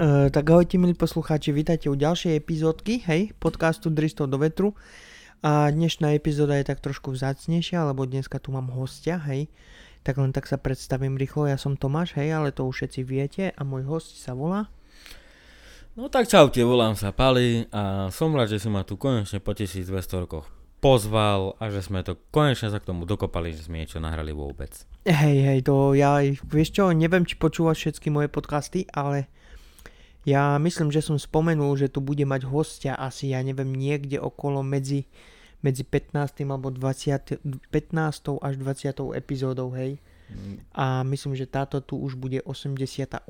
Uh, tak ahojte milí poslucháči, vítajte u ďalšej epizódky, hej, podcastu Dristov do vetru. A dnešná epizóda je tak trošku vzácnejšia, lebo dneska tu mám hostia, hej. Tak len tak sa predstavím rýchlo, ja som Tomáš, hej, ale to už všetci viete a môj host sa volá... No tak čaute, volám sa Pali a som rád, že si ma tu konečne po 1200 rokoch pozval a že sme to konečne sa k tomu dokopali, že sme niečo nahrali vôbec. Hej, hej, to ja, vieš čo, neviem, či počúvaš všetky moje podcasty, ale ja myslím, že som spomenul, že tu bude mať hostia asi, ja neviem, niekde okolo medzi, medzi 15. alebo 20, 15. až 20. epizódou, hej. A myslím, že táto tu už bude 88,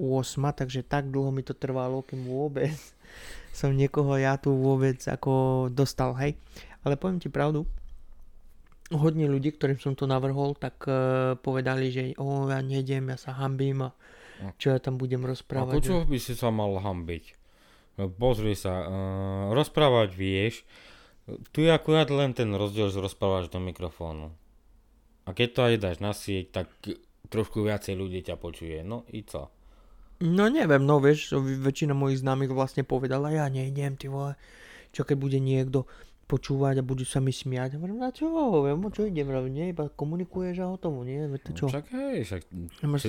takže tak dlho mi to trvalo, kým vôbec som niekoho ja tu vôbec ako dostal, hej. Ale poviem ti pravdu, hodne ľudí, ktorým som to navrhol, tak uh, povedali, že o, ja nejdem, ja sa hambím a čo ja tam budem rozprávať. A čo by si sa mal hambiť? No, pozri sa, uh, rozprávať vieš, tu je akurát len ten rozdiel, že rozprávaš do mikrofónu. A keď to aj dáš na sieť, tak trošku viacej ľudí ťa počuje. No i co? No neviem, no vieš, väčšina mojich známych vlastne povedala, ja nejdem, ty vole, čo keď bude niekto počúvať a budú sa mi smiať. Hovorím, na čo, viem, čo idem nie, iba komunikuješ a hotovo, nie, to čo? Však hej, však,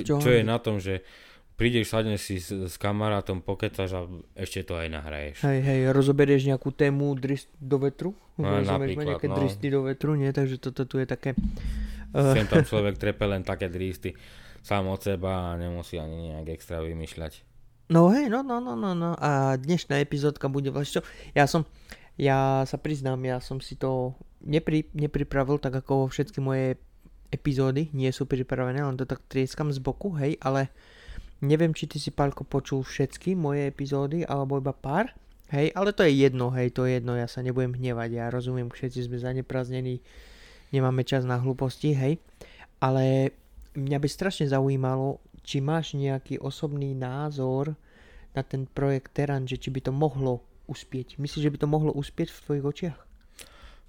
čo, čo je na tom, že prídeš, sadneš si s, s kamarátom, pokecaš a ešte to aj nahraješ. Hej, hej, rozoberieš nejakú tému drist do vetru, no, napríklad, nejaké no. dristy do vetru, nie, takže toto tu je také... Uh... Sem tam človek trepe len také dristy sám od seba a nemusí ani nejak extra vymýšľať. No hej, no, no, no, no, no. A dnešná epizódka bude vlastne čo? Ja som, ja sa priznám, ja som si to nepri, nepripravil tak ako všetky moje epizódy, nie sú pripravené, len to tak trieskam z boku, hej, ale neviem, či ty si, Pálko, počul všetky moje epizódy, alebo iba pár, hej, ale to je jedno, hej, to je jedno, ja sa nebudem hnevať, ja rozumiem, všetci sme zaneprázdnení, nemáme čas na hlúposti, hej, ale mňa by strašne zaujímalo, či máš nejaký osobný názor na ten projekt Teran, že či by to mohlo uspieť. Myslíš, že by to mohlo uspieť v tvojich očiach?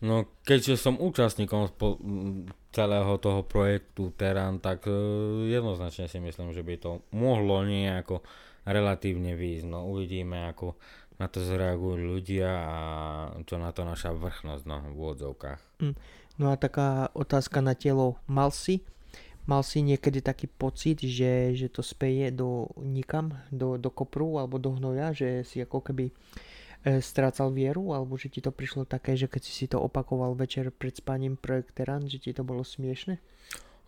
No, keďže som účastníkom spo- celého toho projektu Teran, tak uh, jednoznačne si myslím, že by to mohlo nejako relatívne výjsť. No, uvidíme, ako na to zareagujú ľudia a čo na to naša vrchnosť no, v úvodzovkách. Mm. No a taká otázka na telo. Mal si Mal si niekedy taký pocit, že, že to speje do nikam, do, do kopru alebo do hnoja, že si ako keby e, strácal vieru, alebo že ti to prišlo také, že keď si si to opakoval večer pred spaním projekt Teran, že ti to bolo smiešne?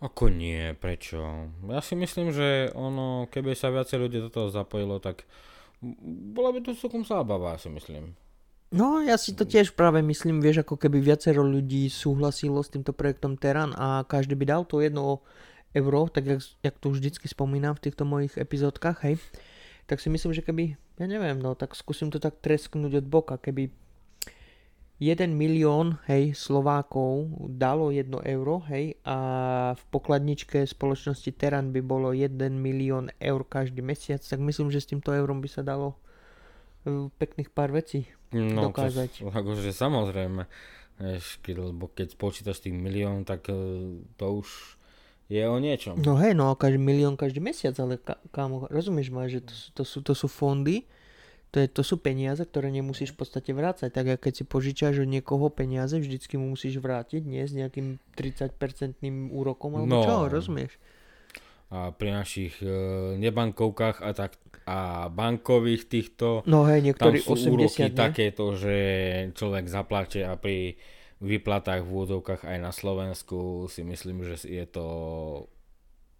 Ako nie, prečo? Ja si myslím, že ono, keby sa viacej ľudí do toho zapojilo, tak bola by to celkom zábava, si myslím. No, ja si to tiež práve myslím, vieš, ako keby viacero ľudí súhlasilo s týmto projektom Teran a každý by dal to jedno euro, tak jak, jak to vždycky spomínam v týchto mojich epizódkach, hej, tak si myslím, že keby, ja neviem, no, tak skúsim to tak tresknúť od boka, keby 1 milión, hej, Slovákov dalo 1 euro, hej, a v pokladničke spoločnosti Teran by bolo 1 milión eur každý mesiac, tak myslím, že s týmto eurom by sa dalo pekných pár vecí no, dokázať. To, akože samozrejme, vieš, keď, lebo keď počítaš tých milión, tak e, to už je o niečom. No hej, no každý milión každý mesiac, ale ka, kámo, rozumieš ma, že to, to, sú, to sú fondy, to, je, to sú peniaze, ktoré nemusíš v podstate vrácať. Tak keď si požičaš od niekoho peniaze, vždycky mu musíš vrátiť, nie s nejakým 30% úrokom, alebo no. čo, rozumieš? a pri našich e, nebankovkách a tak a bankových týchto no hej, niektorí tam sú 80, úroky ne? takéto, že človek zaplače a pri vyplatách v úvodzovkách aj na Slovensku si myslím, že je to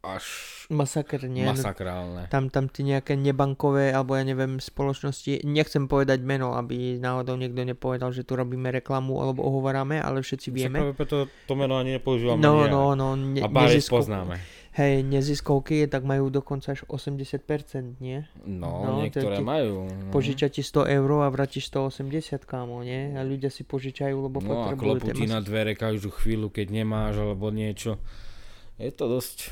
až Masakr, nie? masakrálne. Tam, tam tie nejaké nebankové, alebo ja neviem, spoločnosti, nechcem povedať meno, aby náhodou niekto nepovedal, že tu robíme reklamu alebo ohovoráme, ale všetci vieme. Však preto to meno ani nepoužívam no, ani no, no, ne, A bári poznáme hej, neziskovky, tak majú dokonca až 80%, nie? No, no niektoré ti, majú. No. Požiča ti 100 eur a vrátiš 180, kámo, nie? A ľudia si požičajú, lebo no, potrebujú. No a klopú ti na dvere každú chvíľu, keď nemáš alebo niečo. Je to dosť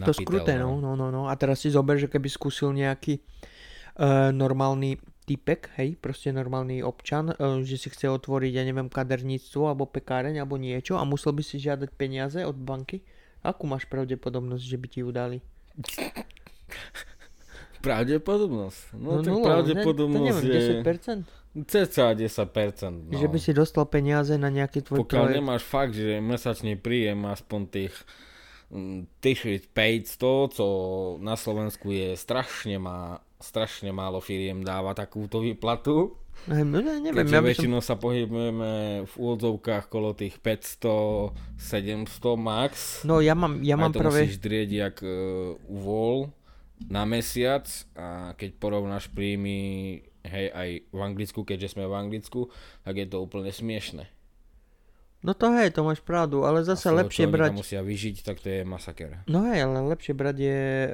To skruté, no. no, no, no. A teraz si zober, že keby skúsil nejaký uh, normálny typek, hej, proste normálny občan, uh, že si chce otvoriť, ja neviem, kaderníctvo alebo pekáreň alebo niečo a musel by si žiadať peniaze od banky, Akú máš pravdepodobnosť, že by ti ju dali? Pravdepodobnosť. No, No, tak nula, ne? pravdepodobnosť to neviem, je 10%? cca 10%. No. Že by si dostal peniaze na nejaký tvoj Pokiaľ projekt. nemáš fakt, že mesačný príjem aspoň tých mm, 1500, co na Slovensku je strašne má, strašne málo firiem dáva takúto výplatu. No, ne, neviem, Keďže ja by som... väčšinou sa pohybujeme v úvodzovkách kolo tých 500, 700 max. No ja mám, ja mám to prvé... musíš drieť jak uh, vol na mesiac a keď porovnáš príjmy hej, aj v Anglicku, keďže sme v Anglicku, tak je to úplne smiešne. No to hej, to máš pravdu, ale zase lepšie brať... musia vyžiť, tak to je masaker. No hej, ale lepšie brať je e,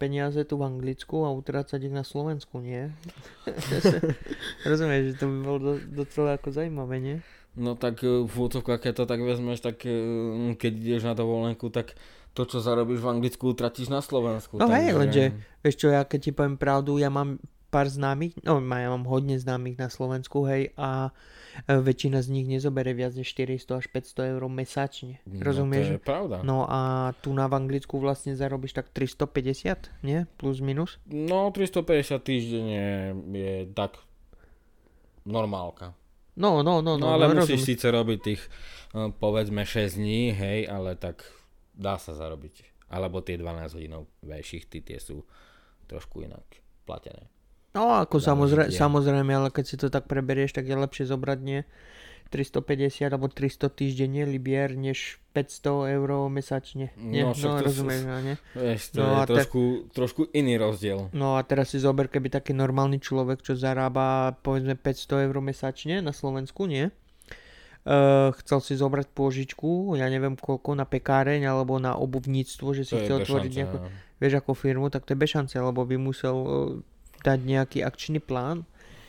peniaze tu v Anglicku a utrácať ich na Slovensku, nie? Rozumieš, že to by bolo do, docela ako zaujímavé, nie? No tak eh, v úvodzovkách, keď to tak vezmeš, tak eh, keď ideš na dovolenku, tak to, čo zarobíš v Anglicku, tratíš na Slovensku. No hej, lenže, vieš čo, ja keď ti poviem pravdu, ja mám pár známych, no ja mám hodne známych na Slovensku, hej, a e, väčšina z nich nezobere viac než 400 až 500 eur mesačne. No, to Rozumieš? je pravda. No a tu na v Anglicku vlastne zarobíš tak 350, nie? Plus minus. No 350 týždenne je tak normálka. No, no, no, No, no, ale no musíš rozumiem. síce robiť tých eh, povedzme 6 dní, hej, ale tak dá sa zarobiť. Alebo tie 12 hodinov šichty, tie sú trošku inak platené. No ako samozrejme, samozrejme, ale keď si to tak preberieš, tak je lepšie zobrať nie 350 alebo 300 týždenne libier, než 500 eur mesačne. Nie? No, No, rozumieš, no, nie? Vieš, to No je te- trošku, trošku iný rozdiel. No a teraz si zober, keby taký normálny človek, čo zarába povedzme 500 eur mesačne na Slovensku, nie? Uh, chcel si zobrať pôžičku, ja neviem koľko, na pekáreň alebo na obuvníctvo, že si To chcel otvoriť nejakú, no. vieš, ako firmu, tak to je bez šance, lebo by musel uh, dať nejaký akčný plán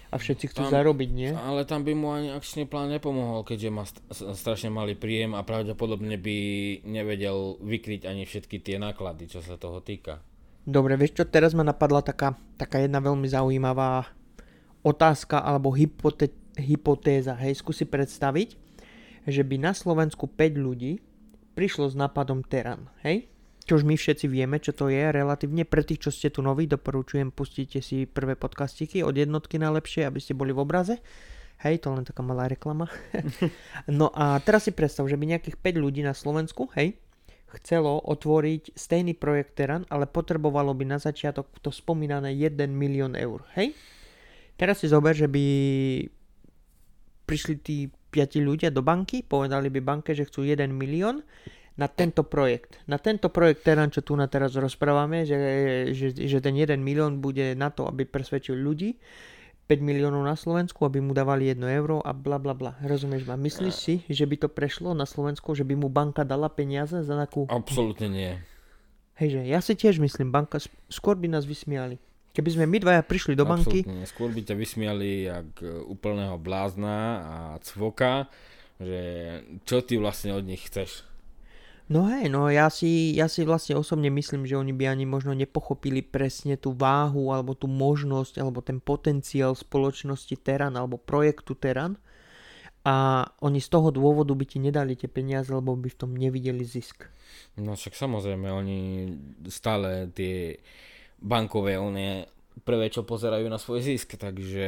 a všetci chcú Tam- zarobiť, nie? Ale tam by mu ani akčný plán nepomohol, keďže má st- strašne malý príjem a pravdepodobne by nevedel vykryť ani všetky tie náklady, čo sa toho týka. Dobre, vieš čo, teraz ma napadla taká, taká jedna veľmi zaujímavá otázka alebo hypote- hypotéza. Hej, skúsi predstaviť, že by na Slovensku 5 ľudí prišlo s nápadom Teran. Hej? Čo už my všetci vieme, čo to je relatívne. Pre tých, čo ste tu noví, doporučujem, pustite si prvé podcastiky od jednotky najlepšie, aby ste boli v obraze. Hej, to len taká malá reklama. no a teraz si predstav, že by nejakých 5 ľudí na Slovensku, hej, chcelo otvoriť stejný projekt Teran, ale potrebovalo by na začiatok to spomínané 1 milión eur. Hej? Teraz si zober, že by prišli tí piati ľudia do banky, povedali by banke, že chcú 1 milión na tento projekt. Na tento projekt Teran, čo tu na teraz rozprávame, že, že, že ten 1 milión bude na to, aby presvedčil ľudí, 5 miliónov na Slovensku, aby mu dávali 1 euro a bla bla bla. Rozumieš ma? Myslíš si, že by to prešlo na Slovensku, že by mu banka dala peniaze za takú Absolútne nie. Hejže, ja si tiež myslím, banka skôr by nás vysmiali. Keby sme my dvaja prišli do banky, nie. Skôr by ťa vysmiali jak e, úplného blázna a cvoka, že čo ty vlastne od nich chceš. No hej, no ja si, ja si vlastne osobne myslím, že oni by ani možno nepochopili presne tú váhu, alebo tú možnosť, alebo ten potenciál spoločnosti Teran, alebo projektu Teran. A oni z toho dôvodu by ti nedali tie peniaze, lebo by v tom nevideli zisk. No však samozrejme, oni stále tie bankové one prvé, čo pozerajú na svoj zisk, takže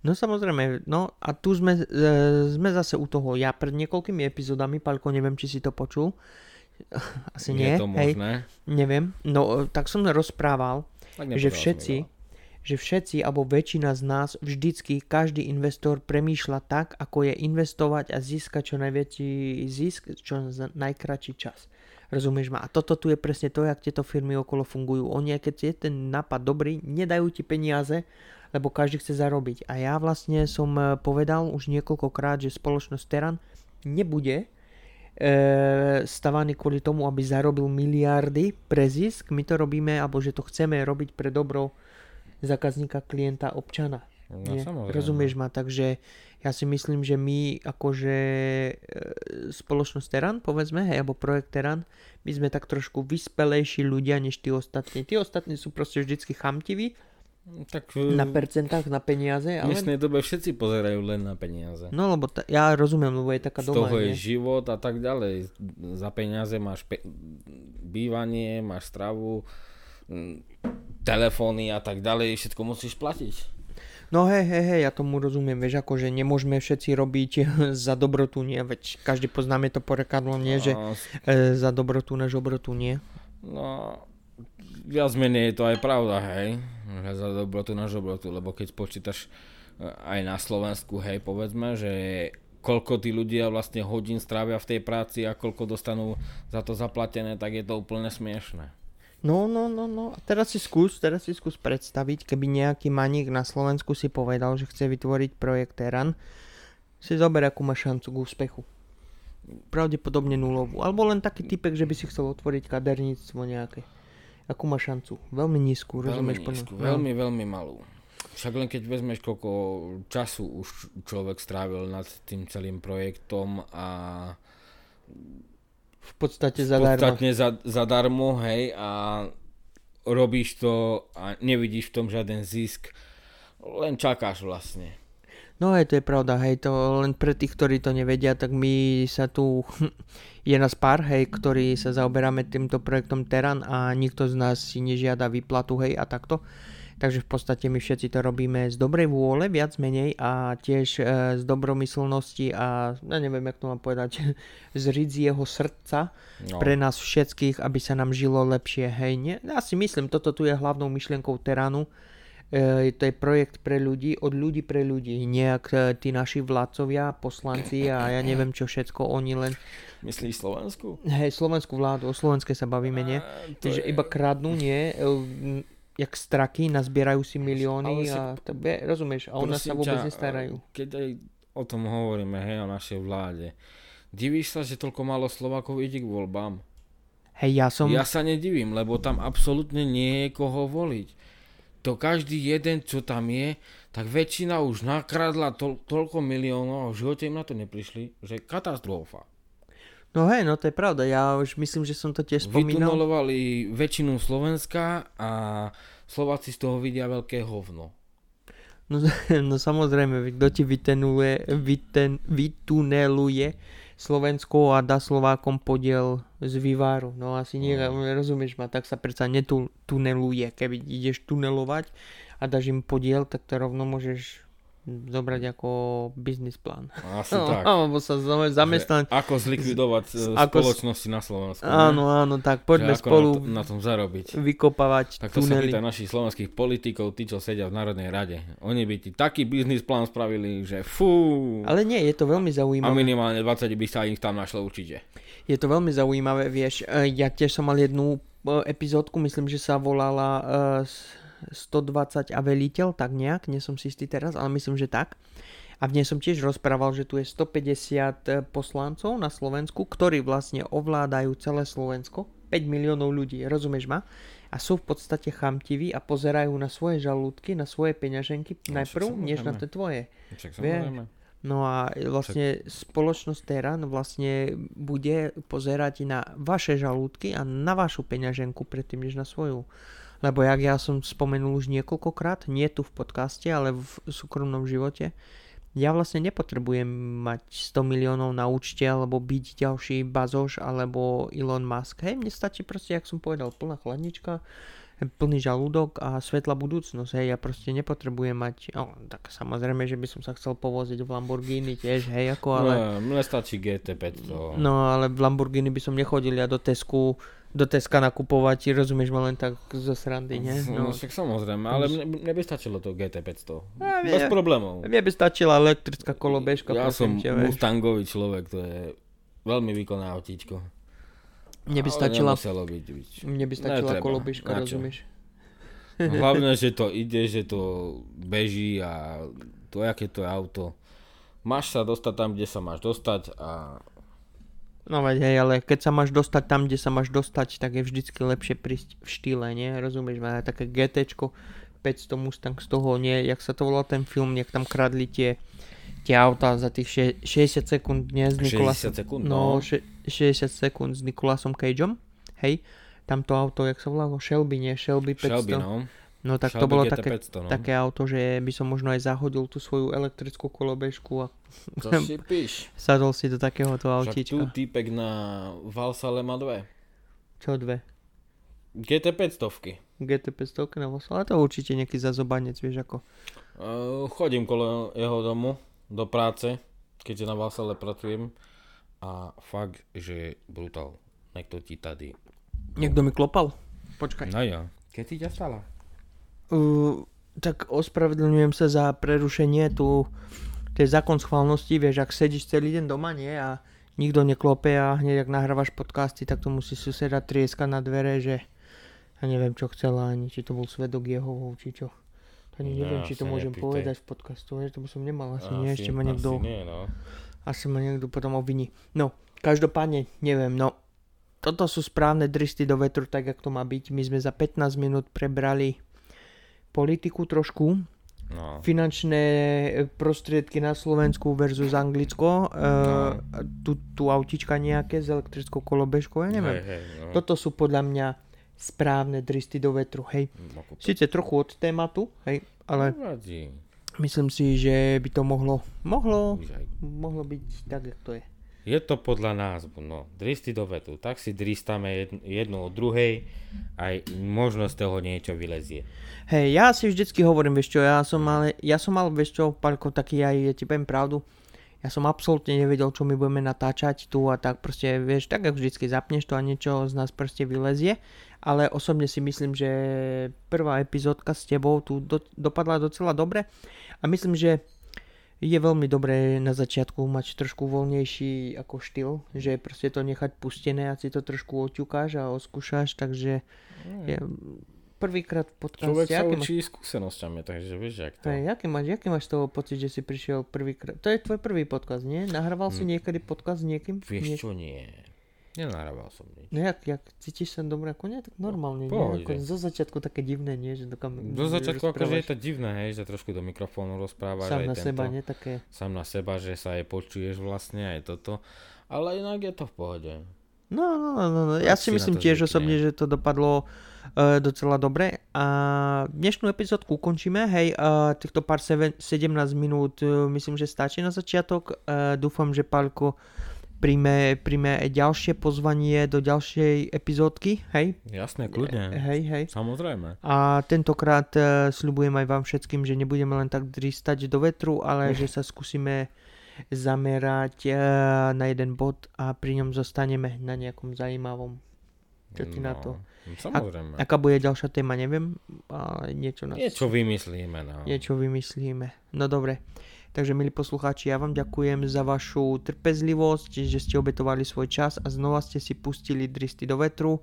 No samozrejme, no a tu sme, e, sme zase u toho. Ja pred niekoľkými epizódami, Palko, neviem, či si to počul. Asi nie, je to hej, možné. neviem. No, e, tak som rozprával, že všetci, že všetci, alebo väčšina z nás, vždycky, každý investor premýšľa tak, ako je investovať a získať čo najväčší zisk, čo najkračší čas. Rozumieš ma? A toto tu je presne to, jak tieto firmy okolo fungujú. Oni, keď je ten nápad dobrý, nedajú ti peniaze, lebo každý chce zarobiť. A ja vlastne som e, povedal už niekoľkokrát, že spoločnosť Teran nebude e, stavaný kvôli tomu, aby zarobil miliardy pre zisk. My to robíme, alebo že to chceme robiť pre dobro zákazníka, klienta, občana. No, Nie? samozrejme. Rozumieš ma? Takže ja si myslím, že my akože e, spoločnosť Teran, povedzme, hej, alebo projekt Teran, my sme tak trošku vyspelejší ľudia než tí ostatní. Tí ostatní sú proste vždycky chamtiví Tak na v percentách, na peniaze, ale... dnešnej dobe všetci pozerajú len na peniaze. No lebo ta, ja rozumiem, lebo je taká Z doma, toho je nie? život a tak ďalej. Za peniaze máš pe- bývanie, máš stravu, mm, telefóny a tak ďalej, všetko musíš platiť. No hej, hej, hej, ja tomu rozumiem, vieš, ako, že nemôžeme všetci robiť za dobrotu, nie, veď každý poznáme to porekadlo, nie, že No, e, za dobrotu na žobrotu, nie. no, viac menej je to aj pravda, hej, za dobrotu na žobrotu, lebo keď počítaš e, aj na Slovensku, hej, povedzme, že koľko tí ľudia vlastne hodín strávia v tej práci a koľko dostanú za to zaplatené, tak je to úplne smiešné. No, no, no, no, a teraz si skús, teraz si skús predstaviť, keby nejaký maník na Slovensku si povedal, že chce vytvoriť projekt Teran, si zober, akú má šancu k úspechu. Pravdepodobne nulovú. Alebo len taký typek, že by si chcel otvoriť kaderníctvo nejaké. Akú má šancu? Veľmi nízku? Veľmi nízku, veľmi, veľmi malú. Však len keď vezmeš, koľko času už človek strávil nad tým celým projektom a V podstate zadarmo. podstate za, zadarmo, hej, a robíš to a nevidíš v tom žiaden zisk, len čakáš vlastne. No hej, to je pravda, hej, to len pre tých, ktorí to nevedia, tak my sa tu, je nás pár, hej, ktorí sa zaoberáme týmto projektom Teran a nikto z nás si nežiada výplatu, hej, a takto. Takže v podstate my všetci to robíme z dobrej vôle, viac menej a tiež e, z dobromyslnosti a ja neviem, jak to mám povedať, z jeho srdca No. pre nás všetkých, aby sa nám žilo lepšie, hej, nie? Ja si myslím, toto tu je hlavnou myšlienkou Teranu, to je projekt pre ľudí, od ľudí pre ľudí. Nejak e, tí naši vládcovia, poslanci a ja neviem čo všetko, oni len... Myslíš Slovensku? Hej, slovenskú vládu, o slovenské sa bavíme, nie? A Že je- iba kradnú, nie? E, m, Jak straky, nazbierajú si milióny Ale a to, be, rozumieš, a o nás sa vôbec ťa, nestarajú. Keď aj o tom hovoríme, hej, o našej vláde, divíš sa, že toľko málo Slovákov ide k voľbám? Hej, ja som... Ja sa nedivím, lebo tam absolútne nie je koho voliť. To každý jeden, čo tam je, tak väčšina už nakradla to, toľko miliónov a v živote im na to neprišli, že katastrofa. No hej, no to je pravda, ja už myslím, že som to tiež spomínal. Vytunelovali väčšinu Slovenska a Slováci z toho vidia veľké hovno. No, no samozrejme, kto ti vytenuje, vyten, vytuneluje Slovensko a dá Slovákom podiel z vývaru. No asi nie, No. rozumieš ma, tak sa predsa netuneluje. Keby ideš tunelovať a dáš im podiel, tak to rovno môžeš zobrať ako biznis plán. Asi No, tak. alebo sa zame- zamestnať. Že Ako zlikvidovať e, Ako spoločnosti na Slovensku. ne? Áno, áno, tak poďme Že spolu na, to, na tom zarobiť. vykopávať Tak to sa tunely. pýta našich slovenských politikov, tí, čo sedia v Národnej rade. Oni by ti taký biznis plán spravili, že fú. Ale nie, je to veľmi A zaujímavé. minimálne 20 by sa ich tam našlo určite. Je to veľmi zaujímavé, vieš, e, ja tiež som mal jednu e, epizódku, myslím, že sa volala s- 120 a veliteľ, tak nejak, nie som si istý teraz, ale myslím, že tak. A v nej som tiež rozprával, že tu je 150 poslancov na Slovensku, ktorí vlastne ovládajú celé Slovensko, 5 miliónov ľudí, rozumieš ma? A sú v podstate chamtiví a pozerajú na svoje žalúdky, na svoje peňaženky No, najprv, než na tie tvoje. Však. No a vlastne spoločnosť Teran vlastne bude pozerať na vaše žalúdky a na vašu peňaženku predtým, než na svoju. Lebo jak ja som spomenul už niekoľkokrát, nie tu v podcaste, ale v súkromnom živote, ja vlastne nepotrebujem mať 100 miliónov na účte, alebo byť ďalší Bazoš, alebo Elon Musk. Hej, mne stačí proste, jak som povedal, plná chladnička, plný žalúdok a svetla budúcnosť. Hej, ja proste nepotrebujem mať, no, tak samozrejme, že by som sa chcel povoziť v Lamborghini tiež, hej, ako, ale... No, mne stačí GT500. No ale v Lamborghini by som nechodil ja do Tesku, do Teska nakupovať, rozumieš ma len tak zo srandy, nie? No, No. však samozrejme, ale mne, mne by stačilo to GT500. A vie- Bez problémov. Mne by stačila elektrická kolobežka, Ja som vieš. Mustangový človek, to je veľmi výkonné autíčko. Mne by stačila, byť, byť. mne by stačila Netreba. kolobežka, rozumieš? No, hlavne, že to ide, že to beží a to, aké to je auto. Máš sa dostať tam, kde sa máš dostať a No veď hej, ale keď sa máš dostať tam, kde sa máš dostať, tak je vždycky lepšie prísť v štýle, nie? Rozumieš ma? Také GTčko, 500 Mustang z toho, nie? Jak sa to volal ten film, jak tam kradli tie, tie auta za tých še- 60 sekúnd, nie? S 60 Nikolasom, sekúnd, no, no. še- 60 sekúnd s Nikolasom Cageom, hej? Tamto auto, jak sa volalo? Shelby, nie? Shelby 500. Shelby, no. No tak to Shelby bolo GT500, také, no. také auto, že by som možno aj zahodil tú svoju elektrickú kolobežku a To si píš. sadol si do takéhoto Však tu autíčka. týpek na Valsale má dve. Čo dve? GT500. GT500 na Vasale, ale to určite nejaký zazobanec, vieš ako. Uh, chodím kolo jeho domu do práce, keďže na Vasale pracujem a fakt, že brutál. Niekto ti tady. Niekto mi klopal? Počkaj. No jo. Keď si ťa stala? Uh, tak ospravedlňujem sa za prerušenie tu to je zákon schválnosti, vieš, ak sedíš celý deň doma, nie, a nikto neklope a hneď ak nahrávaš podcasty, tak to musí suseda trieska na dvere, že ja neviem, čo chcela, ani či to bol svedok jeho, či čo. Ani neviem, No, či to môžem nepýtaj. povedať v podcastu, vieš, to by som nemal asi, nie, ešte ma asi niekto, nie, no. asi ma niekto potom obviní. No, každopádne, neviem, no, toto sú správne dristy do vetru, tak jak to má byť. My sme za 15 minút prebrali politiku trošku, no. finančné e, prostriedky na Slovensku versus Anglicko, uh, tu, tu autička nejaké s elektrickou kolobežkou, ja neviem. Hej, hej, no. Toto sú podľa mňa správne dristy do vetru, hej. Ako- Sice trochu od tématu, hej, ale Nevadí. myslím si, že by to mohlo, mohlo, mohlo byť tak, jak to je. Je to podľa názvu, no. Dristy do vetu. Tak si dristame jed- jednu od druhej, aj možno z toho niečo vylezie. Hej, ja si vždycky hovorím, vieš čo, ja som mal, ja som mal, vieš čo, Palko, taký aj, ja ti poviem pravdu, ja som absolútne nevedel, čo my budeme natáčať tu a tak proste, vieš, tak ako vždycky zapneš to a niečo z nás proste vylezie, ale osobne si myslím, že prvá epizódka s tebou tu do, dopadla docela dobre a myslím, že je veľmi dobré na začiatku mať trošku voľnejší ako štýl, že proste to nechať pustené a si to trošku oťukáš a oskúšaš, takže je, prvýkrát v podcaste, Človek sa aký máš učí skúsenosťami, takže vieš, jak to. Hej, aký máš, aký máš toho pocit, že si prišiel prvýkrát? To je tvoj prvý podcast, nie? Nahrával si niekedy podcast s niekým? Vieš nie? čo, nie. Nenahrával som nič. No jak, jak, cítiš sa dobre ako nie? Tak normálne, nie? Pohode. Ako zo začiatku také divné, nie? Že Do začiatku akože je to divné, hej, že trošku do mikrofónu rozprávaš Sám na tento, seba, nie? Také... sám na seba, že sa aj počuješ vlastne, aj toto. Ale inak je to v pohode. No, no, no, no, no. Ja si myslím tiež zvykne. osobne, že to dopadlo uh, docela dobre. A dnešnú epizódku ukončíme. Hej, uh, týchto pár seven, 17 minút uh, myslím, že stačí na začiatok. Uh, dúfam, že Pálko príjme, príjme aj ďalšie pozvanie do ďalšej epizódky. Hej, Jasné, kľudne. hej, hej. Samozrejme. A tentokrát uh, sľubujem aj vám všetkým, že nebudeme len tak dristať do vetru, ale že sa skúsime zamerať uh, na jeden bod a pri ňom zostaneme na nejakom zaujímavom. Čo ty na to? No, samozrejme. Aká bude ďalšia téma, neviem, ale niečo, nás, Niečo vymyslíme, no. niečo vymyslíme. No dobre. Takže milí poslucháči, ja vám ďakujem za vašu trpezlivosť, že ste obetovali svoj čas a znova ste si pustili dristy do vetru.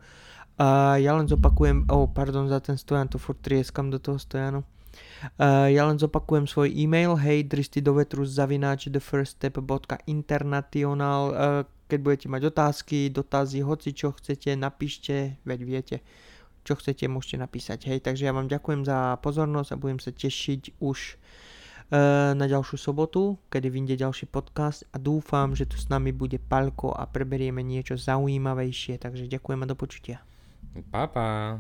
A ja len zopakujem, oh pardon za ten stojan, to furt trieskam do toho stojanu. Uh, ja len zopakujem svoj e-mail, hej, dristy do vetru zavináč thefirststep.international uh, keď budete mať otázky, dotazy, hoci čo chcete, napíšte, veď viete, čo chcete, môžete napísať, hej, takže ja vám ďakujem za pozornosť a budem sa tešiť už na ďalšiu sobotu, kedy vyjde ďalší podcast a dúfam, že tu s nami bude Palko a preberieme niečo zaujímavejšie, takže ďakujem a do počutia. Pa, pa.